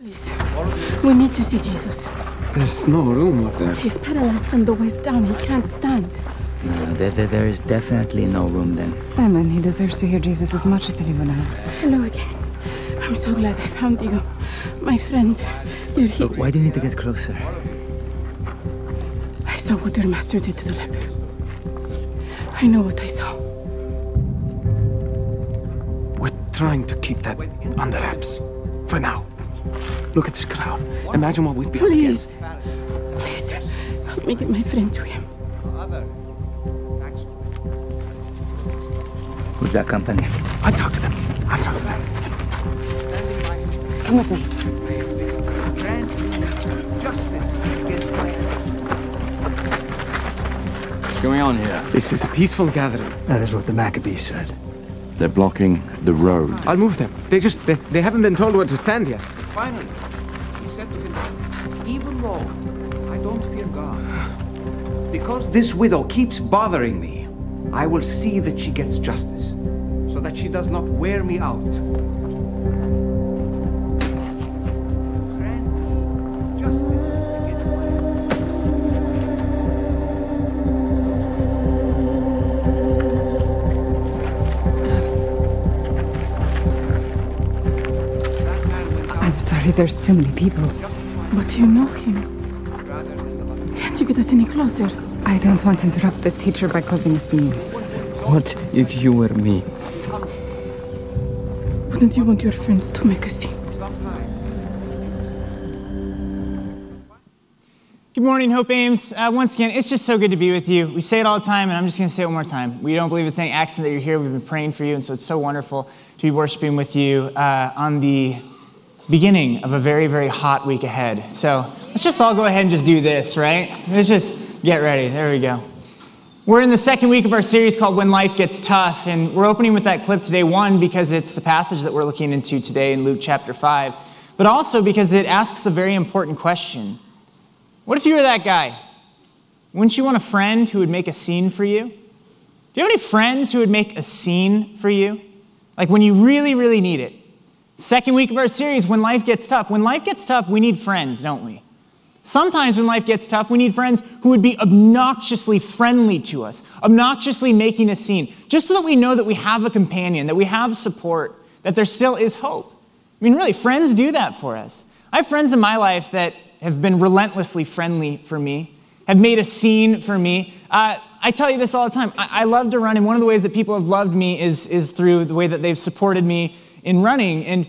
Please, we need to see Jesus. There's no room up there. He's paralyzed from the waist down. He can't stand. No, there, there, there is definitely no room then. Simon, he deserves to hear Jesus as much as anyone else. Hello again. I'm so glad I found you. My friend, you're here. Look, why do you need to get closer? I saw what your master did to the leper. I know what I saw. We're trying to keep that under wraps. For now. Look at this crowd. Imagine what we'd be up Please. against. Please, help me get my friend to him. Who's that company? I'll talk to them. I'll talk to them. Come with me. What's going on here? This is a peaceful gathering. That is what the Maccabees said. They're blocking the road. I'll move them. They just, they, they haven't been told where to stand yet. Finally, he said to himself, Even though I don't fear God, because this widow keeps bothering me, I will see that she gets justice, so that she does not wear me out. There's too many people. But you know him. rather than the Can't you get us any closer? I don't want to interrupt the teacher by causing a scene. What if you were me? Wouldn't you want your friends to make a scene? Good morning, Hope Ames. Uh, once again, it's just so good to be with you. We say it all the time, and I'm just going to say it one more time. We don't believe it's any accident that you're here. We've been praying for you, and so it's so wonderful to be worshiping with you uh, on the beginning of a very, very hot week ahead. So let's just all go ahead and just do this, right? Let's just get ready. There we go. We're in the second week of our series called When Life Gets Tough, and we're opening with that clip today, one, because it's the passage that we're looking into today in Luke chapter 5, but also because it asks a very important question. What if you were that guy? Wouldn't you want a friend who would make a scene for you? Do you have any friends who would make a scene for you? Like when you really, really need it. Second week of our series, When Life Gets Tough. When life gets tough, we need friends, don't we? Sometimes when life gets tough, we need friends who would be obnoxiously friendly to us, obnoxiously making a scene, just so that we know that we have a companion, that we have support, that there still is hope. I mean, really, friends do that for us. I have friends in my life that have been relentlessly friendly for me, have made a scene for me. Uh, I tell you this all the time. I, I love to run, and one of the ways that people have loved me is, is through the way that they've supported me in running. And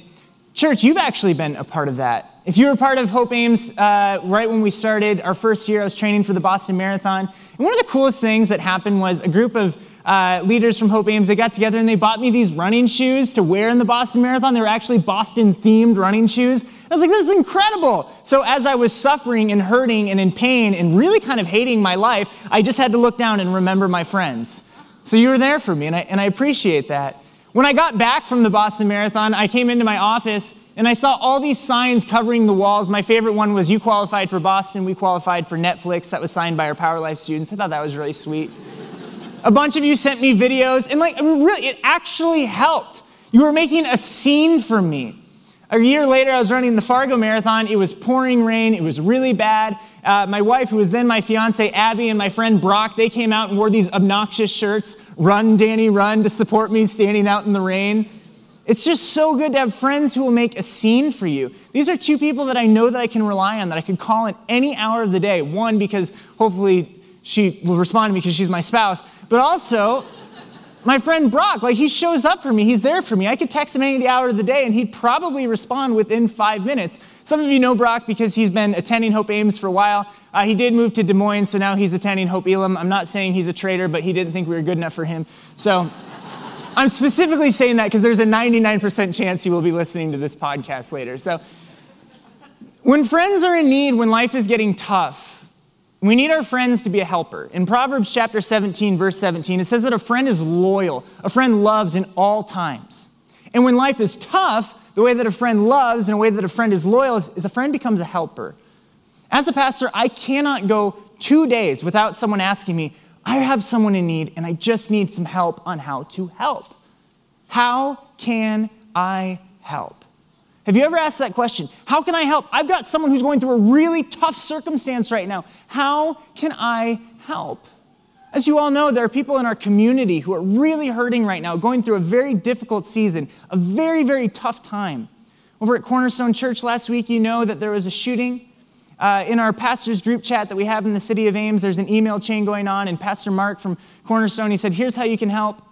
church, you've actually been a part of that. If you were part of Hope Ames uh, right when we started our first year, I was training for the Boston Marathon. And one of the coolest things that happened was a group of uh, leaders from Hope Ames, they got together and they bought me these running shoes to wear in the Boston Marathon. They were actually Boston themed running shoes. I was like, this is incredible. So as I was suffering and hurting and in pain and really kind of hating my life, I just had to look down and remember my friends. So you were there for me, and I, and I appreciate that. When I got back from the Boston Marathon, I came into my office and I saw all these signs covering the walls. My favorite one was You qualified for Boston, we qualified for Netflix. That was signed by our Power Life students. I thought that was really sweet. A bunch of you sent me videos, and like, I mean, really, it actually helped. You were making a scene for me. A year later, I was running the Fargo Marathon. It was pouring rain. It was really bad. Uh, my wife, who was then my fiance, Abby, and my friend Brock, they came out and wore these obnoxious shirts, Run, Danny, Run, to support me standing out in the rain. It's just so good to have friends who will make a scene for you. These are two people that I know that I can rely on, that I can call at any hour of the day. One, because hopefully she will respond to me because she's my spouse, but also my friend Brock, like he shows up for me, he's there for me. I could text him any the hour of the day and he'd probably respond within five minutes. Some of you know Brock because he's been attending Hope Ames for a while. Uh, he did move to Des Moines, so now he's attending Hope Elam. I'm not saying he's a traitor, but he didn't think we were good enough for him. So I'm specifically saying that because there's a 99% chance he will be listening to this podcast later. So when friends are in need, when life is getting tough, we need our friends to be a helper. In Proverbs chapter 17, verse 17, it says that a friend is loyal, a friend loves in all times. And when life is tough, the way that a friend loves and the way that a friend is loyal is, is a friend becomes a helper. As a pastor, I cannot go two days without someone asking me, I have someone in need and I just need some help on how to help. How can I help? Have you ever asked that question? How can I help? I've got someone who's going through a really tough circumstance right now. How can I help? As you all know, there are people in our community who are really hurting right now, going through a very difficult season, a very, very tough time. Over at Cornerstone Church last week, you know that there was a shooting. Uh, in our pastor's group chat that we have in the city of Ames, there's an email chain going on, and Pastor Mark from Cornerstone, he said, Here's how you can help.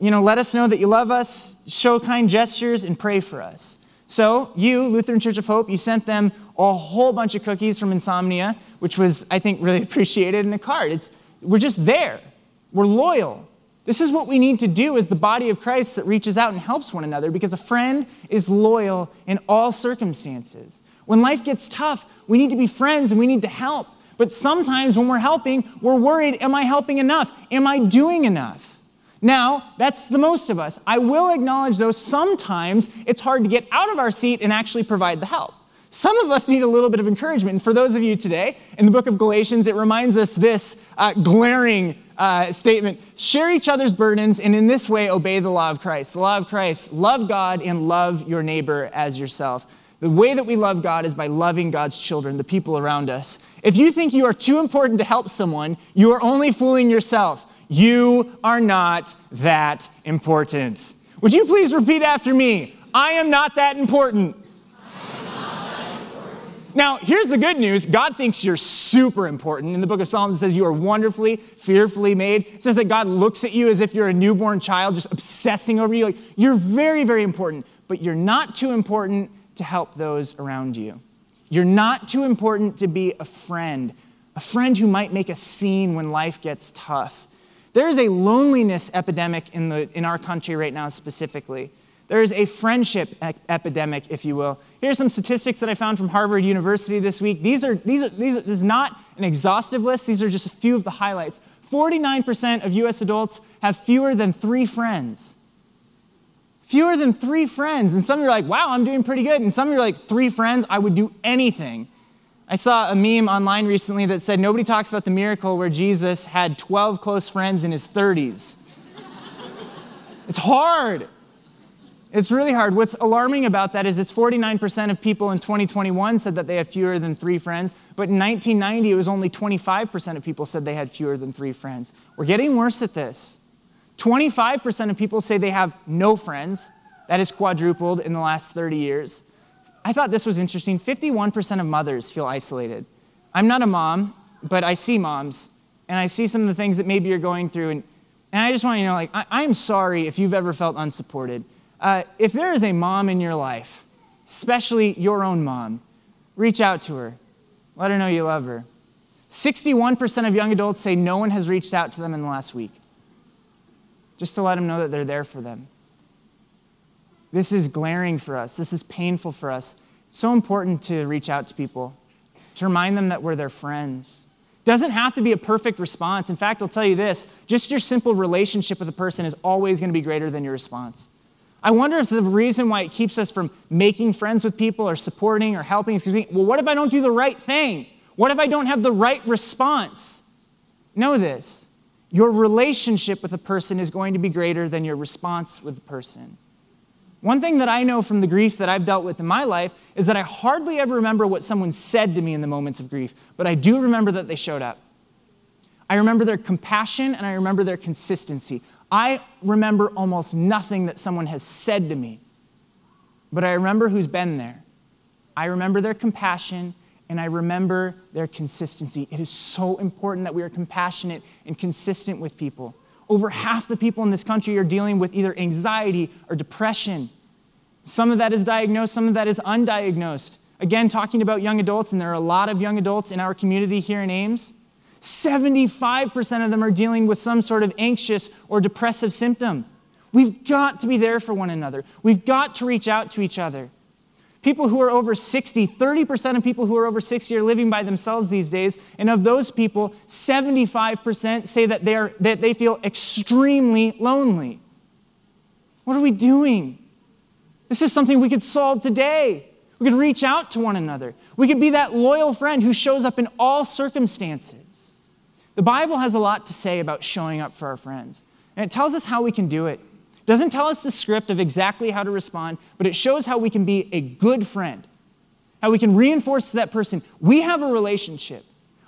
You know, let us know that you love us, show kind gestures, and pray for us. So, you, Lutheran Church of Hope, you sent them a whole bunch of cookies from Insomnia, which was, I think, really appreciated in a card. It's, we're just there. We're loyal. This is what we need to do as the body of Christ that reaches out and helps one another because a friend is loyal in all circumstances. When life gets tough, we need to be friends and we need to help. But sometimes when we're helping, we're worried Am I helping enough? Am I doing enough? Now, that's the most of us. I will acknowledge, though, sometimes it's hard to get out of our seat and actually provide the help. Some of us need a little bit of encouragement. And for those of you today, in the book of Galatians, it reminds us this uh, glaring uh, statement share each other's burdens, and in this way, obey the law of Christ. The law of Christ love God and love your neighbor as yourself. The way that we love God is by loving God's children, the people around us. If you think you are too important to help someone, you are only fooling yourself. You are not that important. Would you please repeat after me? I am not that important. Now, here's the good news God thinks you're super important. In the book of Psalms, it says you are wonderfully, fearfully made. It says that God looks at you as if you're a newborn child, just obsessing over you. Like, you're very, very important, but you're not too important to help those around you. You're not too important to be a friend, a friend who might make a scene when life gets tough. There is a loneliness epidemic in, the, in our country right now, specifically. There is a friendship e- epidemic, if you will. Here's some statistics that I found from Harvard University this week. These are, these are, these are, this is not an exhaustive list, these are just a few of the highlights. 49% of US adults have fewer than three friends. Fewer than three friends. And some of you are like, wow, I'm doing pretty good. And some of you are like, three friends, I would do anything. I saw a meme online recently that said nobody talks about the miracle where Jesus had 12 close friends in his 30s. it's hard. It's really hard. What's alarming about that is it's 49% of people in 2021 said that they have fewer than three friends, but in 1990 it was only 25% of people said they had fewer than three friends. We're getting worse at this. 25% of people say they have no friends. That has quadrupled in the last 30 years. I thought this was interesting. 51% of mothers feel isolated. I'm not a mom, but I see moms, and I see some of the things that maybe you're going through, and, and I just want you to know, like, I, am sorry if you've ever felt unsupported. Uh, if there is a mom in your life, especially your own mom, reach out to her. Let her know you love her. 61% of young adults say no one has reached out to them in the last week, just to let them know that they're there for them. This is glaring for us. This is painful for us. It's so important to reach out to people, to remind them that we're their friends. Doesn't have to be a perfect response. In fact, I'll tell you this just your simple relationship with a person is always going to be greater than your response. I wonder if the reason why it keeps us from making friends with people or supporting or helping is because, well, what if I don't do the right thing? What if I don't have the right response? Know this your relationship with a person is going to be greater than your response with the person. One thing that I know from the grief that I've dealt with in my life is that I hardly ever remember what someone said to me in the moments of grief, but I do remember that they showed up. I remember their compassion and I remember their consistency. I remember almost nothing that someone has said to me, but I remember who's been there. I remember their compassion and I remember their consistency. It is so important that we are compassionate and consistent with people. Over half the people in this country are dealing with either anxiety or depression. Some of that is diagnosed, some of that is undiagnosed. Again, talking about young adults, and there are a lot of young adults in our community here in Ames. 75% of them are dealing with some sort of anxious or depressive symptom. We've got to be there for one another. We've got to reach out to each other. People who are over 60, 30% of people who are over 60 are living by themselves these days. And of those people, 75% say that, they are, that they feel extremely lonely. What are we doing? This is something we could solve today. We could reach out to one another. We could be that loyal friend who shows up in all circumstances. The Bible has a lot to say about showing up for our friends, and it tells us how we can do it. Doesn't tell us the script of exactly how to respond, but it shows how we can be a good friend, how we can reinforce to that person we have a relationship.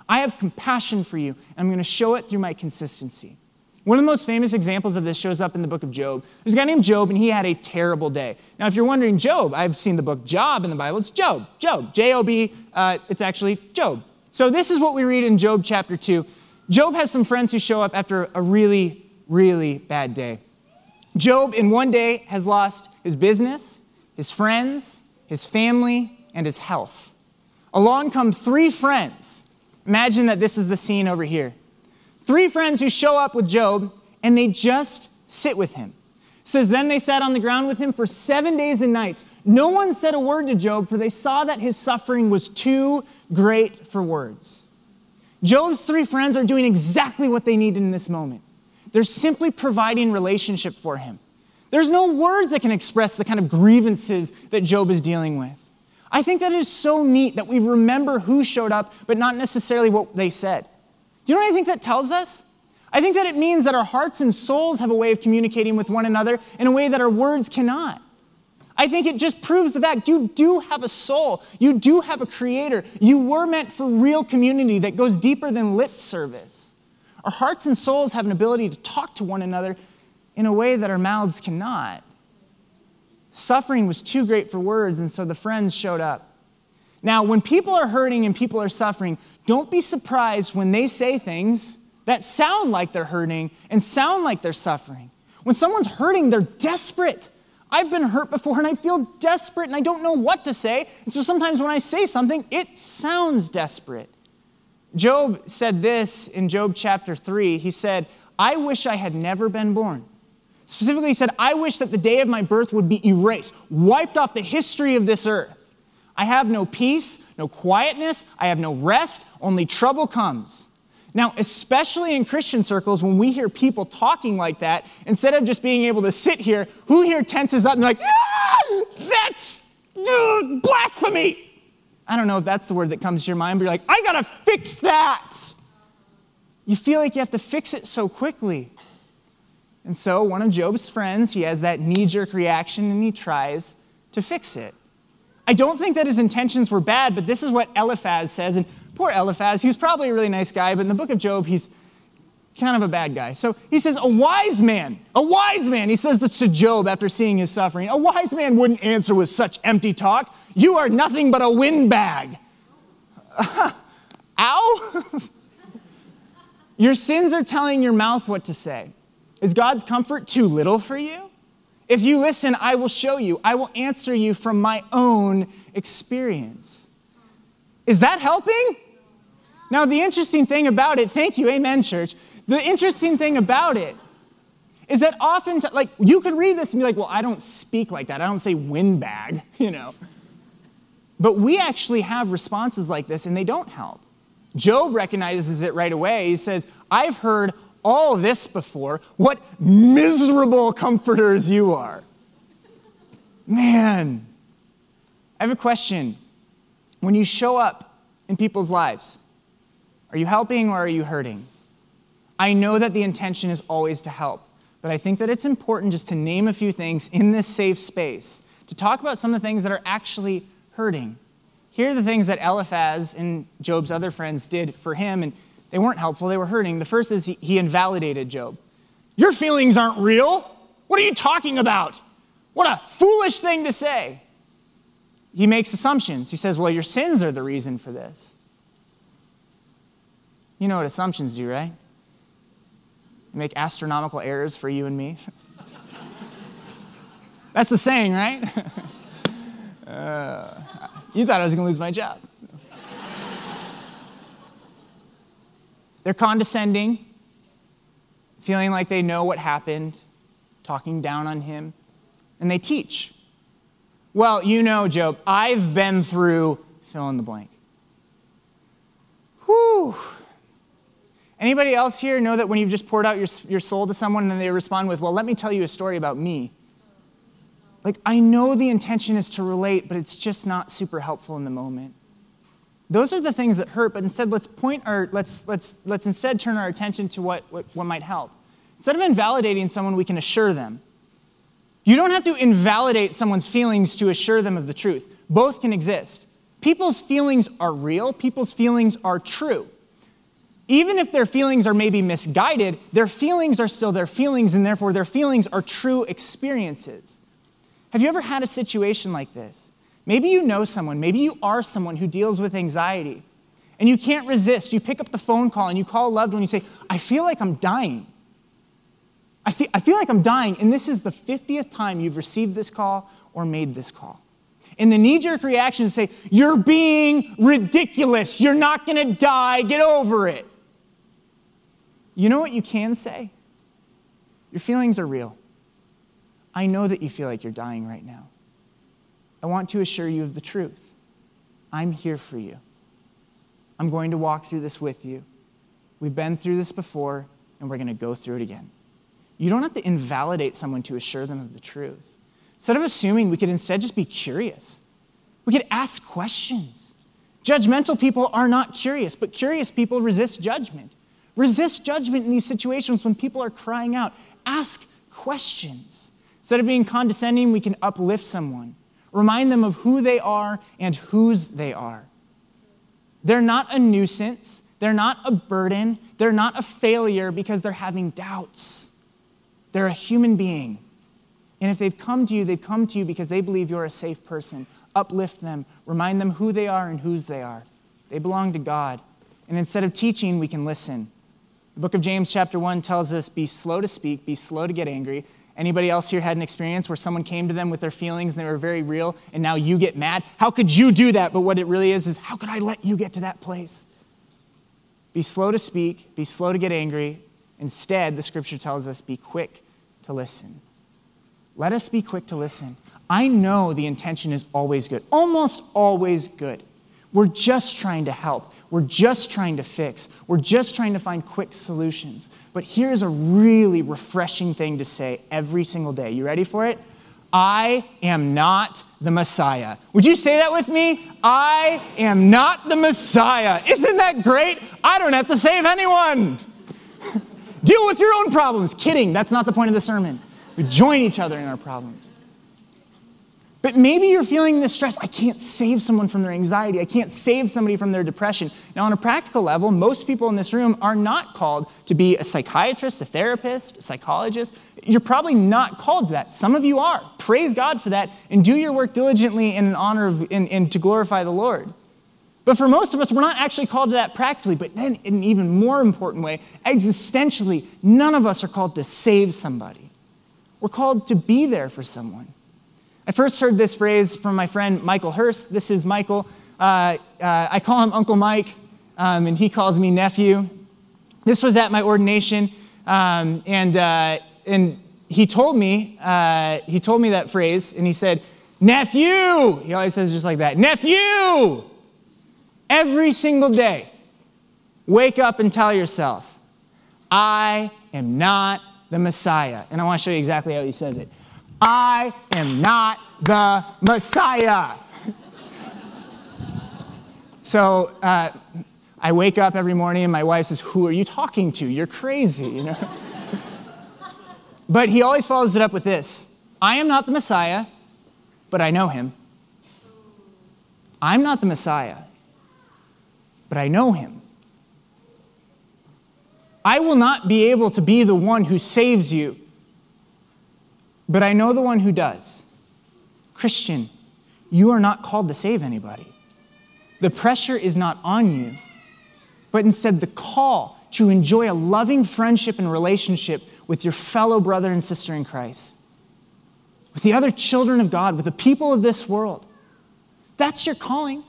I have compassion for you, and I'm going to show it through my consistency. One of the most famous examples of this shows up in the book of Job. There's a guy named Job, and he had a terrible day. Now, if you're wondering, Job, I've seen the book Job in the Bible. It's Job, Job, J O B. Uh, it's actually Job. So, this is what we read in Job chapter 2. Job has some friends who show up after a really, really bad day. Job, in one day, has lost his business, his friends, his family, and his health. Along come three friends. Imagine that this is the scene over here. Three friends who show up with Job and they just sit with him. It says, Then they sat on the ground with him for seven days and nights. No one said a word to Job, for they saw that his suffering was too great for words. Job's three friends are doing exactly what they need in this moment. They're simply providing relationship for him. There's no words that can express the kind of grievances that Job is dealing with. I think that is so neat that we remember who showed up, but not necessarily what they said. Do you know what I think that tells us? I think that it means that our hearts and souls have a way of communicating with one another in a way that our words cannot. I think it just proves the fact you do have a soul. You do have a creator. You were meant for real community that goes deeper than lip service. Our hearts and souls have an ability to talk to one another in a way that our mouths cannot. Suffering was too great for words, and so the friends showed up. Now, when people are hurting and people are suffering, don't be surprised when they say things that sound like they're hurting and sound like they're suffering. When someone's hurting, they're desperate. I've been hurt before and I feel desperate and I don't know what to say. And so sometimes when I say something, it sounds desperate. Job said this in Job chapter 3. He said, I wish I had never been born. Specifically, he said, I wish that the day of my birth would be erased, wiped off the history of this earth. I have no peace, no quietness, I have no rest, only trouble comes. Now, especially in Christian circles, when we hear people talking like that, instead of just being able to sit here, who here tenses up and like, ah, that's uh, blasphemy? I don't know if that's the word that comes to your mind, but you're like, I gotta fix that. You feel like you have to fix it so quickly. And so, one of Job's friends, he has that knee jerk reaction and he tries to fix it. I don't think that his intentions were bad, but this is what Eliphaz says. And poor Eliphaz, he was probably a really nice guy, but in the book of Job, he's kind of a bad guy. So he says, A wise man, a wise man, he says this to Job after seeing his suffering. A wise man wouldn't answer with such empty talk. You are nothing but a windbag. ow? your sins are telling your mouth what to say. Is God's comfort too little for you? If you listen, I will show you. I will answer you from my own experience. Is that helping? Now, the interesting thing about it, thank you, amen, church. The interesting thing about it is that often, like, you could read this and be like, well, I don't speak like that. I don't say windbag, you know. But we actually have responses like this and they don't help. Job recognizes it right away. He says, I've heard all this before. What miserable comforters you are. Man, I have a question. When you show up in people's lives, are you helping or are you hurting? I know that the intention is always to help, but I think that it's important just to name a few things in this safe space to talk about some of the things that are actually hurting. Here are the things that Eliphaz and Job's other friends did for him, and they weren't helpful, they were hurting. The first is he, he invalidated Job. Your feelings aren't real. What are you talking about? What a foolish thing to say. He makes assumptions. He says, Well, your sins are the reason for this. You know what assumptions do, right? They make astronomical errors for you and me. That's the saying, right? uh, you thought I was going to lose my job. They're condescending, feeling like they know what happened, talking down on him, and they teach. Well, you know, Job, I've been through fill in the blank. Whew. Anybody else here know that when you've just poured out your, your soul to someone and they respond with, well, let me tell you a story about me? Like, I know the intention is to relate, but it's just not super helpful in the moment. Those are the things that hurt, but instead let's point our, let's, let's, let's instead turn our attention to what, what, what might help. Instead of invalidating someone, we can assure them. You don't have to invalidate someone's feelings to assure them of the truth. Both can exist. People's feelings are real, people's feelings are true. Even if their feelings are maybe misguided, their feelings are still their feelings, and therefore their feelings are true experiences. Have you ever had a situation like this? Maybe you know someone, maybe you are someone who deals with anxiety, and you can't resist. You pick up the phone call and you call a loved one, and you say, I feel like I'm dying. I feel, I feel like I'm dying, and this is the 50th time you've received this call or made this call. And the knee jerk reaction is to say, You're being ridiculous. You're not going to die. Get over it. You know what you can say? Your feelings are real. I know that you feel like you're dying right now. I want to assure you of the truth. I'm here for you. I'm going to walk through this with you. We've been through this before, and we're going to go through it again. You don't have to invalidate someone to assure them of the truth. Instead of assuming, we could instead just be curious. We could ask questions. Judgmental people are not curious, but curious people resist judgment. Resist judgment in these situations when people are crying out. Ask questions. Instead of being condescending, we can uplift someone, remind them of who they are and whose they are. They're not a nuisance, they're not a burden, they're not a failure because they're having doubts. They're a human being. And if they've come to you, they've come to you because they believe you're a safe person. Uplift them, remind them who they are and whose they are. They belong to God. And instead of teaching, we can listen. The book of James, chapter 1, tells us be slow to speak, be slow to get angry. Anybody else here had an experience where someone came to them with their feelings and they were very real, and now you get mad? How could you do that? But what it really is is how could I let you get to that place? Be slow to speak, be slow to get angry. Instead, the scripture tells us be quick to listen. Let us be quick to listen. I know the intention is always good, almost always good. We're just trying to help. We're just trying to fix. We're just trying to find quick solutions. But here's a really refreshing thing to say every single day. You ready for it? I am not the Messiah. Would you say that with me? I am not the Messiah. Isn't that great? I don't have to save anyone. Deal with your own problems. Kidding, that's not the point of the sermon. We join each other in our problems. But maybe you're feeling this stress. I can't save someone from their anxiety. I can't save somebody from their depression. Now, on a practical level, most people in this room are not called to be a psychiatrist, a therapist, a psychologist. You're probably not called to that. Some of you are. Praise God for that and do your work diligently in honor of and to glorify the Lord. But for most of us, we're not actually called to that practically, but then in an even more important way, existentially, none of us are called to save somebody. We're called to be there for someone. I first heard this phrase from my friend Michael Hurst. This is Michael. Uh, uh, I call him Uncle Mike, um, and he calls me nephew. This was at my ordination, um, and, uh, and he told me uh, he told me that phrase, and he said, "Nephew." He always says just like that, "Nephew." Every single day, wake up and tell yourself, "I am not the Messiah," and I want to show you exactly how he says it. I am not the Messiah. so uh, I wake up every morning and my wife says, Who are you talking to? You're crazy, you know? but he always follows it up with this I am not the Messiah, but I know him. I'm not the Messiah, but I know him. I will not be able to be the one who saves you but I know the one who does. Christian, you are not called to save anybody. The pressure is not on you, but instead the call to enjoy a loving friendship and relationship with your fellow brother and sister in Christ, with the other children of God, with the people of this world. That's your calling.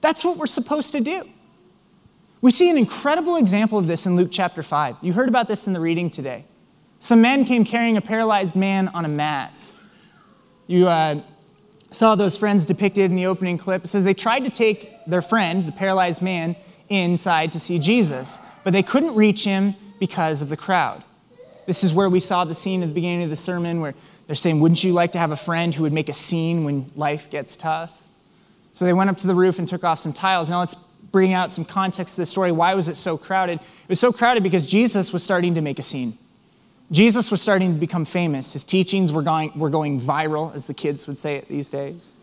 That's what we're supposed to do. We see an incredible example of this in Luke chapter 5. You heard about this in the reading today. Some men came carrying a paralyzed man on a mat. You uh, saw those friends depicted in the opening clip. It says they tried to take their friend, the paralyzed man, inside to see Jesus, but they couldn't reach him because of the crowd. This is where we saw the scene at the beginning of the sermon where they're saying, Wouldn't you like to have a friend who would make a scene when life gets tough? So they went up to the roof and took off some tiles. Now let's bring out some context to the story. Why was it so crowded? It was so crowded because Jesus was starting to make a scene. Jesus was starting to become famous. His teachings were going, were going viral, as the kids would say it these days.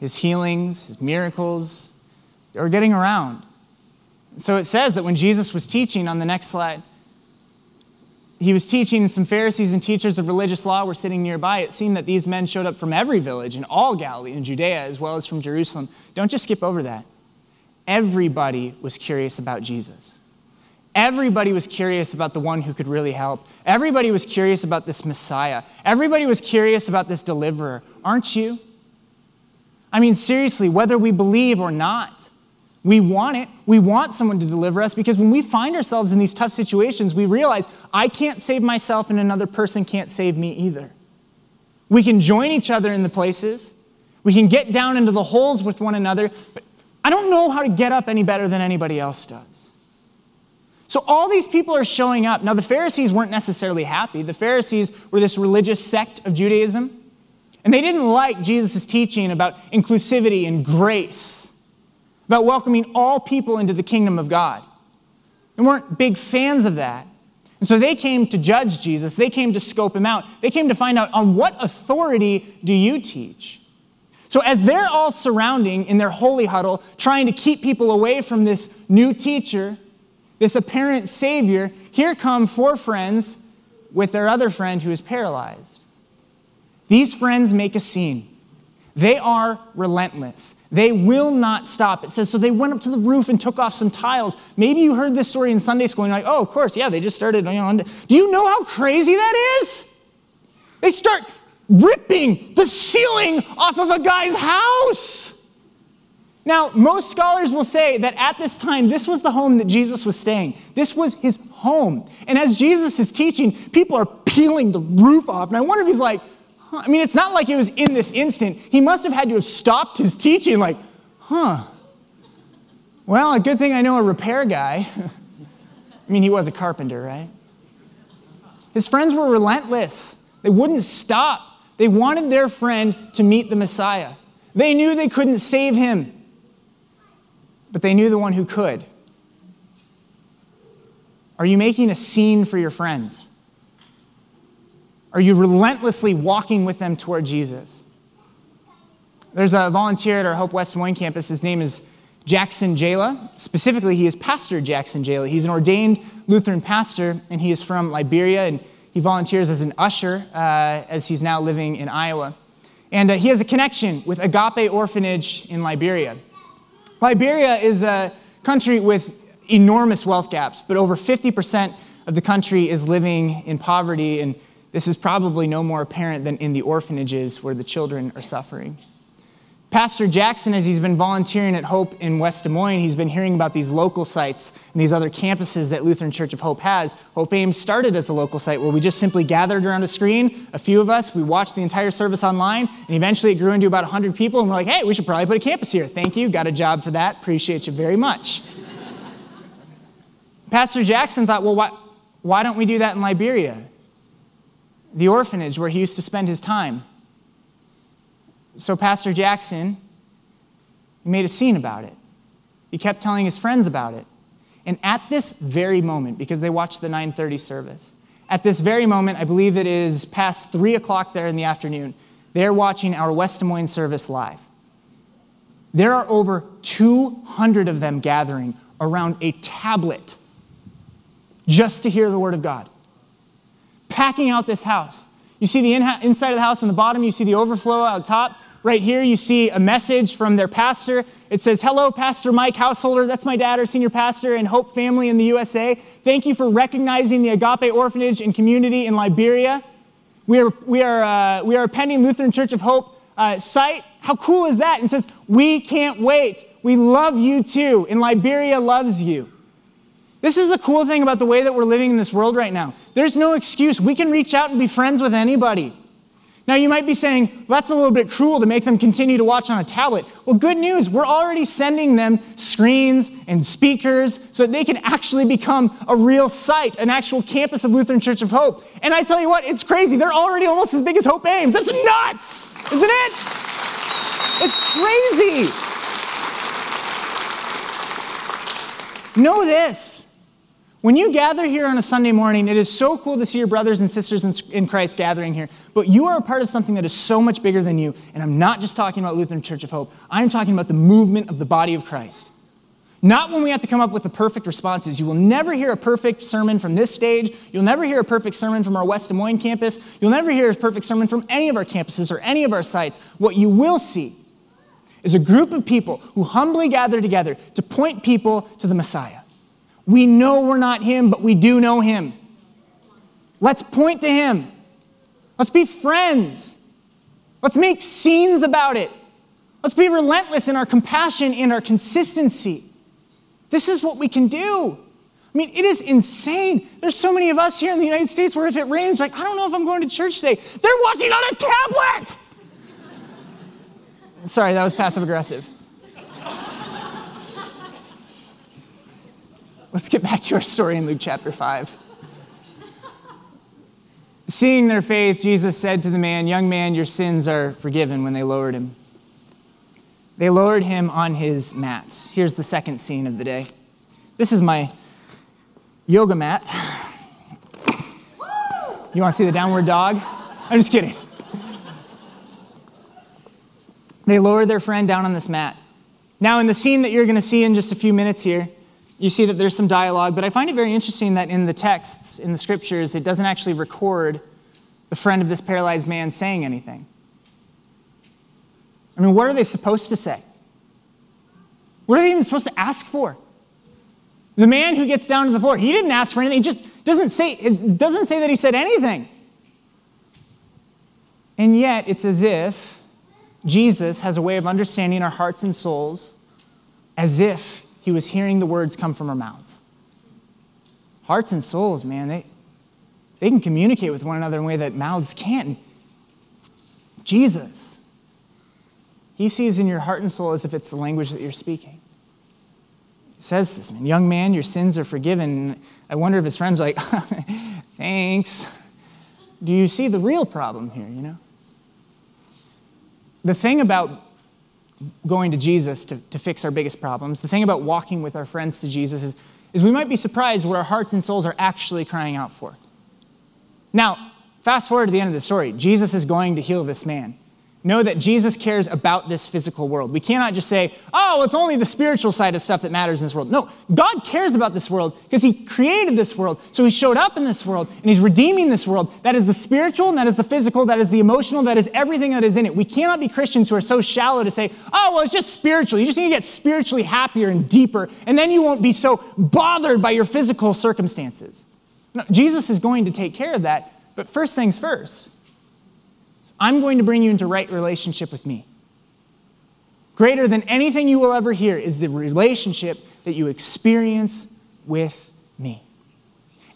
His healings, his miracles, they were getting around. So it says that when Jesus was teaching on the next slide, he was teaching, and some Pharisees and teachers of religious law were sitting nearby. It seemed that these men showed up from every village in all Galilee and Judea, as well as from Jerusalem. Don't just skip over that. Everybody was curious about Jesus. Everybody was curious about the one who could really help. Everybody was curious about this Messiah. Everybody was curious about this deliverer. Aren't you? I mean, seriously, whether we believe or not, we want it. We want someone to deliver us because when we find ourselves in these tough situations, we realize I can't save myself and another person can't save me either. We can join each other in the places, we can get down into the holes with one another, but I don't know how to get up any better than anybody else does. So all these people are showing up. Now, the Pharisees weren't necessarily happy. The Pharisees were this religious sect of Judaism, and they didn't like Jesus' teaching about inclusivity and grace, about welcoming all people into the kingdom of God. They weren't big fans of that. And so they came to judge Jesus. They came to scope him out. They came to find out on what authority do you teach? So, as they're all surrounding in their holy huddle, trying to keep people away from this new teacher, this apparent Savior, here come four friends with their other friend who is paralyzed. These friends make a scene. They are relentless. They will not stop. It says, so they went up to the roof and took off some tiles. Maybe you heard this story in Sunday school and you're like, oh, of course, yeah, they just started. You know, do you know how crazy that is? They start ripping the ceiling off of a guy's house. Now, most scholars will say that at this time, this was the home that Jesus was staying. This was his home. And as Jesus is teaching, people are peeling the roof off. And I wonder if he's like, huh. I mean, it's not like it was in this instant. He must have had to have stopped his teaching, like, huh. Well, a good thing I know a repair guy. I mean, he was a carpenter, right? His friends were relentless. They wouldn't stop. They wanted their friend to meet the Messiah. They knew they couldn't save him but they knew the one who could. Are you making a scene for your friends? Are you relentlessly walking with them toward Jesus? There's a volunteer at our Hope West Moines campus. His name is Jackson Jayla. Specifically, he is Pastor Jackson Jayla. He's an ordained Lutheran pastor, and he is from Liberia, and he volunteers as an usher uh, as he's now living in Iowa. And uh, he has a connection with Agape Orphanage in Liberia. Liberia is a country with enormous wealth gaps, but over 50% of the country is living in poverty, and this is probably no more apparent than in the orphanages where the children are suffering. Pastor Jackson, as he's been volunteering at Hope in West Des Moines, he's been hearing about these local sites and these other campuses that Lutheran Church of Hope has. Hope Ames started as a local site where we just simply gathered around a screen, a few of us, we watched the entire service online, and eventually it grew into about 100 people, and we're like, hey, we should probably put a campus here. Thank you, got a job for that, appreciate you very much. Pastor Jackson thought, well, why, why don't we do that in Liberia? The orphanage where he used to spend his time. So Pastor Jackson made a scene about it. He kept telling his friends about it. And at this very moment, because they watched the 9:30 service, at this very moment, I believe it is past three o'clock there in the afternoon, they're watching our West Des Moines service live. There are over 200 of them gathering around a tablet just to hear the word of God, packing out this house. You see the inside of the house on the bottom, you see the overflow out top. Right here, you see a message from their pastor. It says, Hello, Pastor Mike Housholder. That's my dad, our senior pastor, and Hope Family in the USA. Thank you for recognizing the Agape Orphanage and community in Liberia. We are, we are, uh, we are pending Lutheran Church of Hope uh, site. How cool is that? And says, We can't wait. We love you too, and Liberia loves you. This is the cool thing about the way that we're living in this world right now. There's no excuse. We can reach out and be friends with anybody. Now, you might be saying, well, that's a little bit cruel to make them continue to watch on a tablet. Well, good news, we're already sending them screens and speakers so that they can actually become a real site, an actual campus of Lutheran Church of Hope. And I tell you what, it's crazy. They're already almost as big as Hope Ames. That's nuts, isn't it? It's crazy. Know this When you gather here on a Sunday morning, it is so cool to see your brothers and sisters in- Christ gathering here, but you are a part of something that is so much bigger than you. And I'm not just talking about Lutheran Church of Hope, I'm talking about the movement of the body of Christ. Not when we have to come up with the perfect responses. You will never hear a perfect sermon from this stage. You'll never hear a perfect sermon from our West Des Moines campus. You'll never hear a perfect sermon from any of our campuses or any of our sites. What you will see is a group of people who humbly gather together to point people to the Messiah. We know we're not Him, but we do know Him. Let's point to Him. Let's be friends. Let's make scenes about it. Let's be relentless in our compassion and our consistency. This is what we can do. I mean, it is insane. There's so many of us here in the United States where if it rains, like, I don't know if I'm going to church today. They're watching on a tablet. Sorry, that was passive aggressive. Let's get back to our story in Luke chapter 5. Seeing their faith, Jesus said to the man, Young man, your sins are forgiven when they lowered him. They lowered him on his mat. Here's the second scene of the day. This is my yoga mat. You want to see the downward dog? I'm just kidding. They lowered their friend down on this mat. Now, in the scene that you're going to see in just a few minutes here, you see that there's some dialogue, but I find it very interesting that in the texts, in the scriptures, it doesn't actually record the friend of this paralyzed man saying anything. I mean, what are they supposed to say? What are they even supposed to ask for? The man who gets down to the floor, he didn't ask for anything. He just doesn't say, it doesn't say that he said anything. And yet, it's as if Jesus has a way of understanding our hearts and souls as if he was hearing the words come from our mouths. Hearts and souls, man, they, they can communicate with one another in a way that mouths can't. Jesus, he sees in your heart and soul as if it's the language that you're speaking. He says this, man, young man, your sins are forgiven. I wonder if his friends are like, thanks. Do you see the real problem here, you know? The thing about going to Jesus to, to fix our biggest problems, the thing about walking with our friends to Jesus is, is we might be surprised what our hearts and souls are actually crying out for. Now, fast forward to the end of the story. Jesus is going to heal this man know that Jesus cares about this physical world. We cannot just say, oh, it's only the spiritual side of stuff that matters in this world. No, God cares about this world because He created this world. So He showed up in this world and He's redeeming this world. That is the spiritual and that is the physical, that is the emotional, that is everything that is in it. We cannot be Christians who are so shallow to say, oh, well, it's just spiritual. You just need to get spiritually happier and deeper, and then you won't be so bothered by your physical circumstances. No, Jesus is going to take care of that, but first things first. I'm going to bring you into right relationship with me. Greater than anything you will ever hear is the relationship that you experience with me.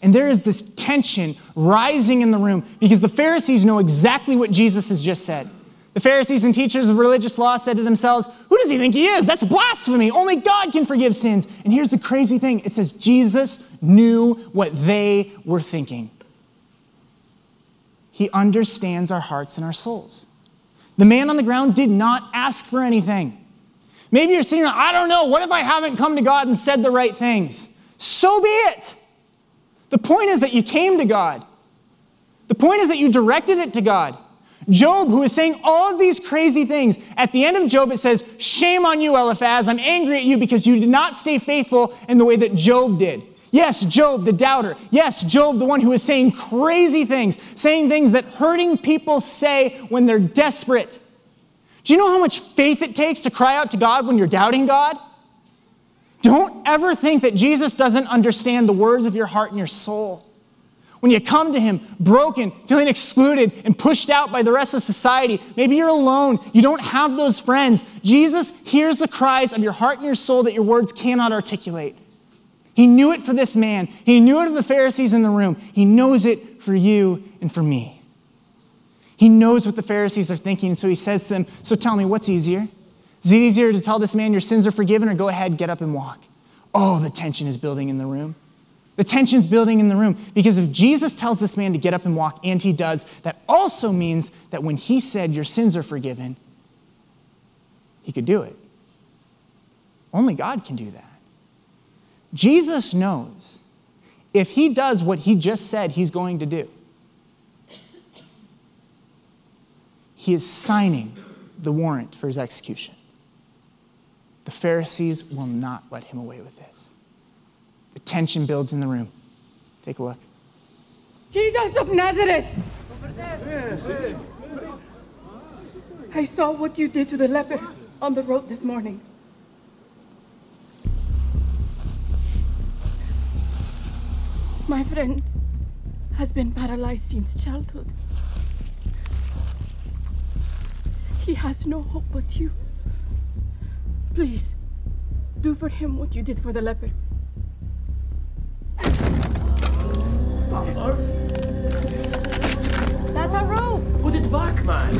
And there is this tension rising in the room because the Pharisees know exactly what Jesus has just said. The Pharisees and teachers of religious law said to themselves, Who does he think he is? That's blasphemy. Only God can forgive sins. And here's the crazy thing it says Jesus knew what they were thinking. He understands our hearts and our souls. The man on the ground did not ask for anything. Maybe you're sitting there, I don't know, what if I haven't come to God and said the right things? So be it. The point is that you came to God. The point is that you directed it to God. Job, who is saying all of these crazy things, at the end of Job, it says, Shame on you, Eliphaz. I'm angry at you because you did not stay faithful in the way that Job did. Yes, Job, the doubter. Yes, Job, the one who is saying crazy things, saying things that hurting people say when they're desperate. Do you know how much faith it takes to cry out to God when you're doubting God? Don't ever think that Jesus doesn't understand the words of your heart and your soul. When you come to Him broken, feeling excluded and pushed out by the rest of society, maybe you're alone, you don't have those friends. Jesus hears the cries of your heart and your soul that your words cannot articulate. He knew it for this man. He knew it of the Pharisees in the room. He knows it for you and for me. He knows what the Pharisees are thinking, so he says to them, So tell me, what's easier? Is it easier to tell this man your sins are forgiven or go ahead, get up and walk? Oh, the tension is building in the room. The tension's building in the room because if Jesus tells this man to get up and walk, and he does, that also means that when he said your sins are forgiven, he could do it. Only God can do that. Jesus knows if he does what he just said he's going to do, he is signing the warrant for his execution. The Pharisees will not let him away with this. The tension builds in the room. Take a look. Jesus of Nazareth! I saw what you did to the leper on the road this morning. My friend has been paralyzed since childhood. He has no hope but you. Please, do for him what you did for the leper. That's a rope! Put it back, man!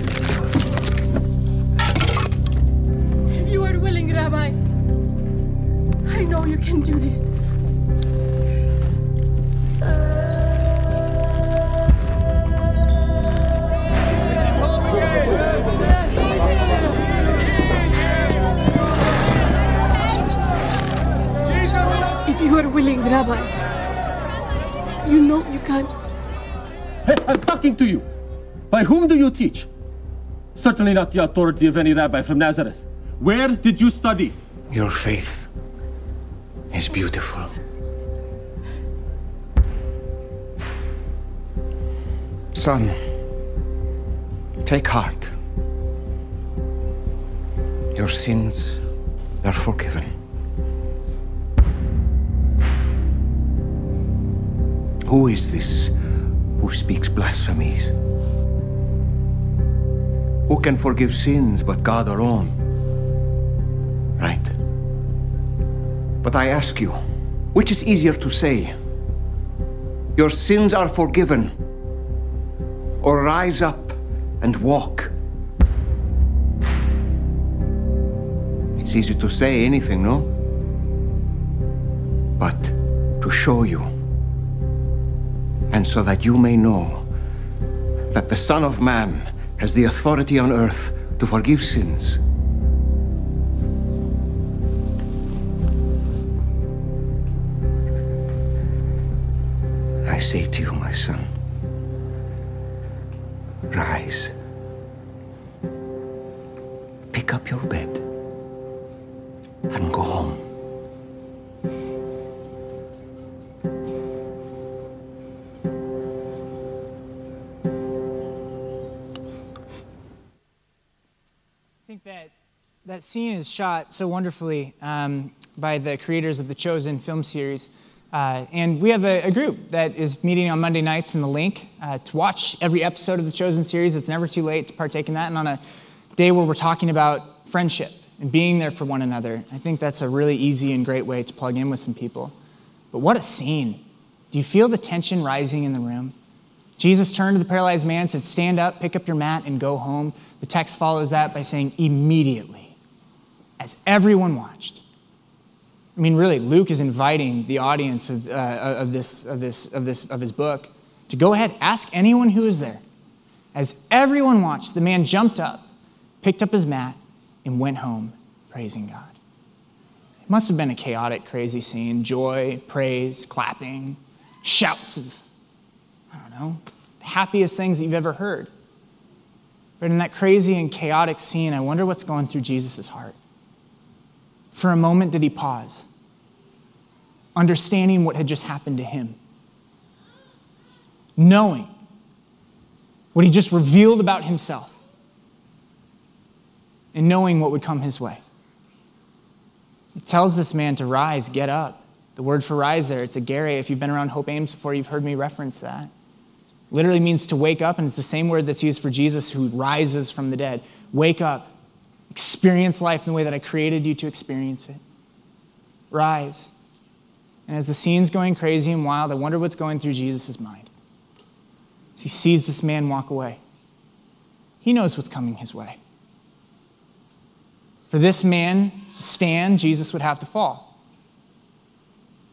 If you are willing, Rabbi, I know you can do this. If you are willing, Rabbi, you know you can. Hey, I'm talking to you! By whom do you teach? Certainly not the authority of any rabbi from Nazareth. Where did you study? Your faith is beautiful. Son, take heart. Your sins are forgiven. Who is this who speaks blasphemies? Who can forgive sins but God alone? Right. But I ask you, which is easier to say? Your sins are forgiven, or rise up and walk? It's easy to say anything, no? But to show you, and so that you may know that the Son of Man has the authority on earth to forgive sins. I say to you, my son, rise. Pick up your bed and go home. I think that that scene is shot so wonderfully um, by the creators of the Chosen film series. Uh, and we have a, a, group that is meeting on Monday nights in the link uh, to watch every episode of the Chosen series. It's never too late to partake in that. And on a day where we're talking about friendship and being there for one another, I think that's a really easy and great way to plug in with some people. But what a scene! Do you feel the tension rising in the room? Jesus turned to the paralyzed man and said, Stand up, pick up your mat, and go home. The text follows that by saying, Immediately, as everyone watched. I mean, really, Luke is inviting the audience of, uh, of, this, of, this, of, this, of his book to go ahead, ask anyone who is there. As everyone watched, the man jumped up, picked up his mat, and went home praising God. It must have been a chaotic, crazy scene joy, praise, clapping, shouts of I don't know, the happiest things that you've ever heard. But in that crazy and chaotic scene, I wonder what's going through Jesus' heart. For a moment, did he pause, understanding what had just happened to him, knowing what he just revealed about himself, and knowing what would come his way? He tells this man to rise, get up. The word for rise there, it's egeire. If you've been around Hope Ames before, you've heard me reference that. Literally means to wake up, and it's the same word that's used for Jesus who rises from the dead. Wake up, experience life in the way that I created you to experience it. Rise. And as the scene's going crazy and wild, I wonder what's going through Jesus' mind. As he sees this man walk away, he knows what's coming his way. For this man to stand, Jesus would have to fall.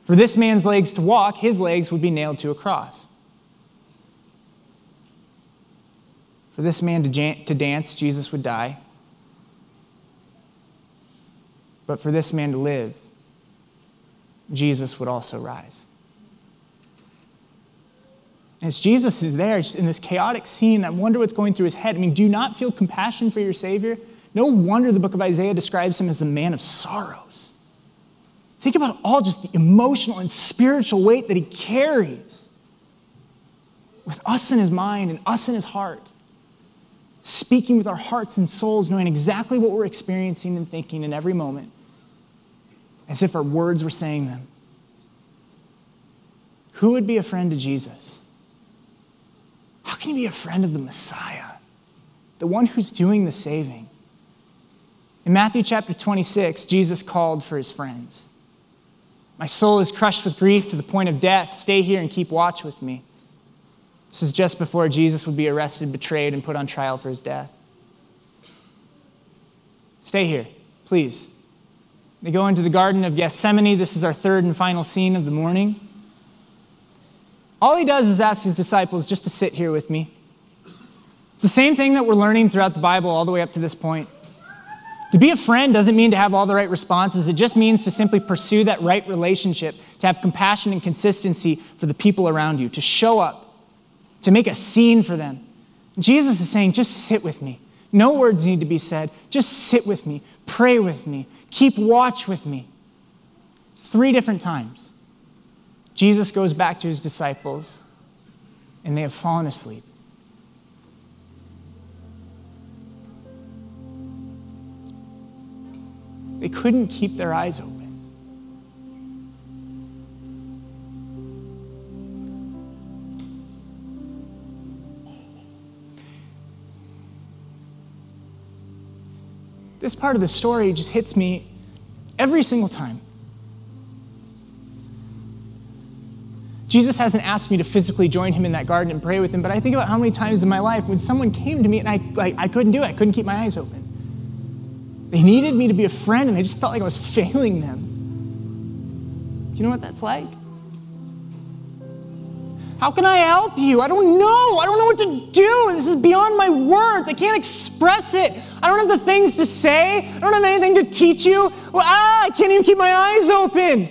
For this man's legs to walk, his legs would be nailed to a cross. For this man to, jan- to dance, Jesus would die. But for this man to live, Jesus would also rise. As Jesus is there, in this chaotic scene, I wonder what's going through his head. I mean, do you not feel compassion for your Savior? No wonder the book of Isaiah describes him as the man of sorrows. Think about all just the emotional and spiritual weight that he carries with us in his mind and us in his heart, speaking with our hearts and souls, knowing exactly what we're experiencing and thinking in every moment, as if our words were saying them. Who would be a friend to Jesus? How can you be a friend of the Messiah, the one who's doing the saving? In Matthew chapter 26, Jesus called for his friends. My soul is crushed with grief to the point of death. Stay here and keep watch with me. This is just before Jesus would be arrested, betrayed, and put on trial for his death. Stay here, please. They go into the Garden of Gethsemane. This is our third and final scene of the morning. All he does is ask his disciples just to sit here with me. It's the same thing that we're learning throughout the Bible all the way up to this point. To be a friend doesn't mean to have all the right responses. It just means to simply pursue that right relationship, to have compassion and consistency for the people around you, to show up, to make a scene for them. Jesus is saying, just sit with me. No words need to be said. Just sit with me, pray with me, keep watch with me. Three different times. Jesus goes back to his disciples, and they have fallen asleep. They couldn't keep their eyes open. This part of the story just hits me every single time. Jesus hasn't asked me to physically join him in that garden and pray with him, but I think about how many times in my life when someone came to me and I, like, I couldn't do it, I couldn't keep my eyes open. They needed me to be a friend, and I just felt like I was failing them. Do you know what that's like? How can I help you? I don't know. I don't know what to do. This is beyond my words. I can't express it. I don't have the things to say. I don't have anything to teach you. Well, ah, I can't even keep my eyes open.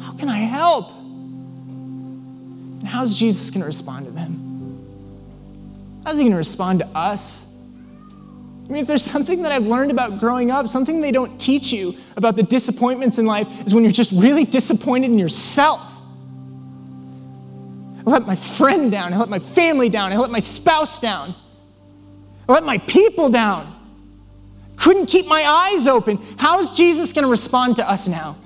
How can I help? And how's Jesus going to respond to them? How's he going to respond to us? I mean, if there's something that I've learned about growing up, something they don't teach you about the disappointments in life is when you're just really disappointed in yourself. I let my friend down. I let my family down. I let my spouse down. I let my people down. Couldn't keep my eyes open. How is Jesus going to respond to us now?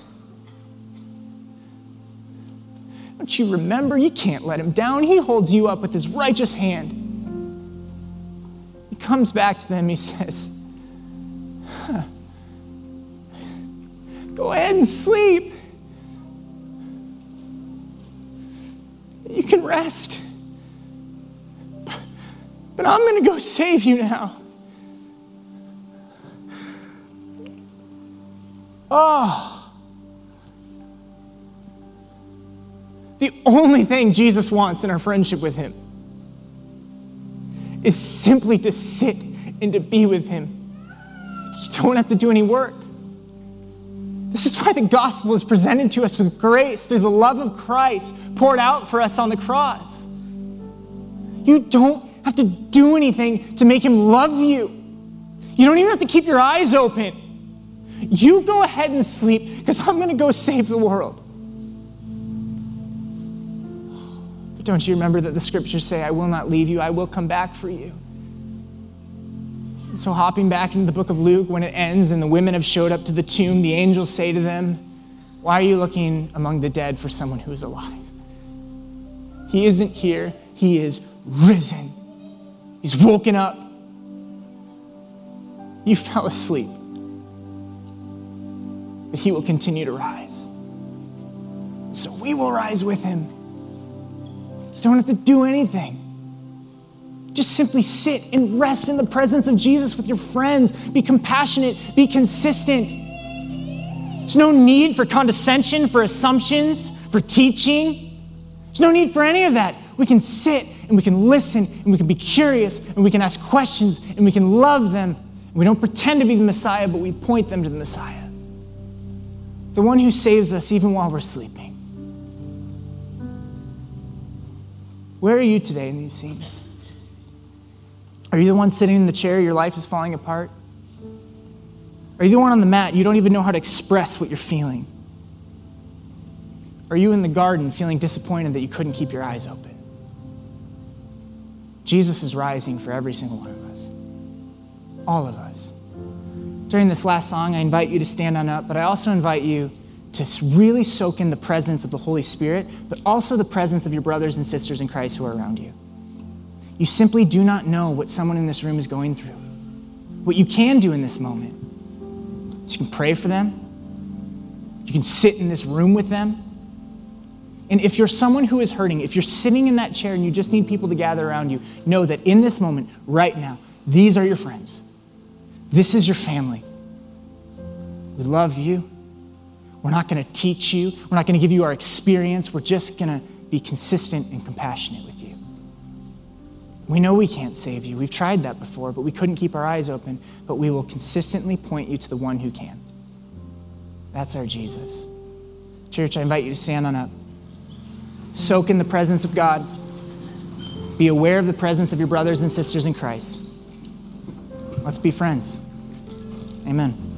Don't you remember? You can't let him down. He holds you up with his righteous hand He comes back to them, he says, huh, Go ahead and sleep. You can rest. But I'm going to go save you now. Oh. The only thing Jesus wants in our friendship with him is simply to sit and to be with Him. You don't have to do any work. This is why the gospel is presented to us with grace through the love of Christ poured out for us on the cross. You don't have to do anything to make Him love you. You don't even have to keep your eyes open. You go ahead and sleep because I'm going to go save the world. But don't you remember that the scriptures say, I will not leave you, I will come back for you? So, hopping back into the book of Luke, when it ends and the women have showed up to the tomb, the angels say to them, Why are you looking among the dead for someone who is alive? He isn't here, he is risen. He's woken up. You fell asleep. But he will continue to rise. So we will rise with him You don't have to do anything. Just simply sit and rest in the presence of Jesus with your friends. Be compassionate, be consistent. There's no need for condescension, for assumptions, for teaching. There's no need for any of that. We can sit and we can listen and we can be curious and we can ask questions and we can love them. We don't pretend to be the Messiah, but we point them to the Messiah, the one who saves us even while we're sleeping. Where are you today in these scenes? Are you the one sitting in the chair, your life is falling apart? Are you the one on the mat, you don't even know how to express what you're feeling? Are you in the garden feeling disappointed that you couldn't keep your eyes open? Jesus is rising for every single one of us, all of us. During this last song, I invite you to stand on up, but I also invite you to really soak in the presence of the Holy Spirit, but also the presence of your brothers and sisters in Christ who are around you. You simply do not know what someone in this room is going through. What you can do in this moment is you can pray for them, you can sit in this room with them. And if you're someone who is hurting, if you're sitting in that chair and you just need people to gather around you, know that in this moment, right now, these are your friends. This is your family. We love you. We're not going to teach you. We're not going to give you our experience. We're just going to be consistent and compassionate with you. We know we can't save you. We've tried that before, but we couldn't keep our eyes open. But we will consistently point you to the one who can. That's our Jesus. Church, I invite you to stand on up. Soak in the presence of God. Be aware of the presence of your brothers and sisters in Christ. Let's be friends. Amen.